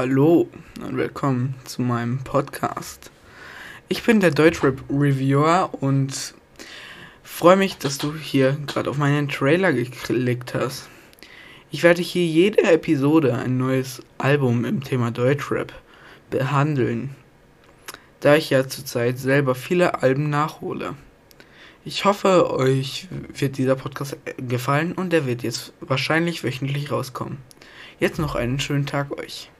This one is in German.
Hallo und willkommen zu meinem Podcast. Ich bin der Deutschrap Reviewer und freue mich, dass du hier gerade auf meinen Trailer geklickt hast. Ich werde hier jede Episode ein neues Album im Thema Deutschrap behandeln, da ich ja zurzeit selber viele Alben nachhole. Ich hoffe, euch wird dieser Podcast äh, gefallen und er wird jetzt wahrscheinlich wöchentlich rauskommen. Jetzt noch einen schönen Tag euch.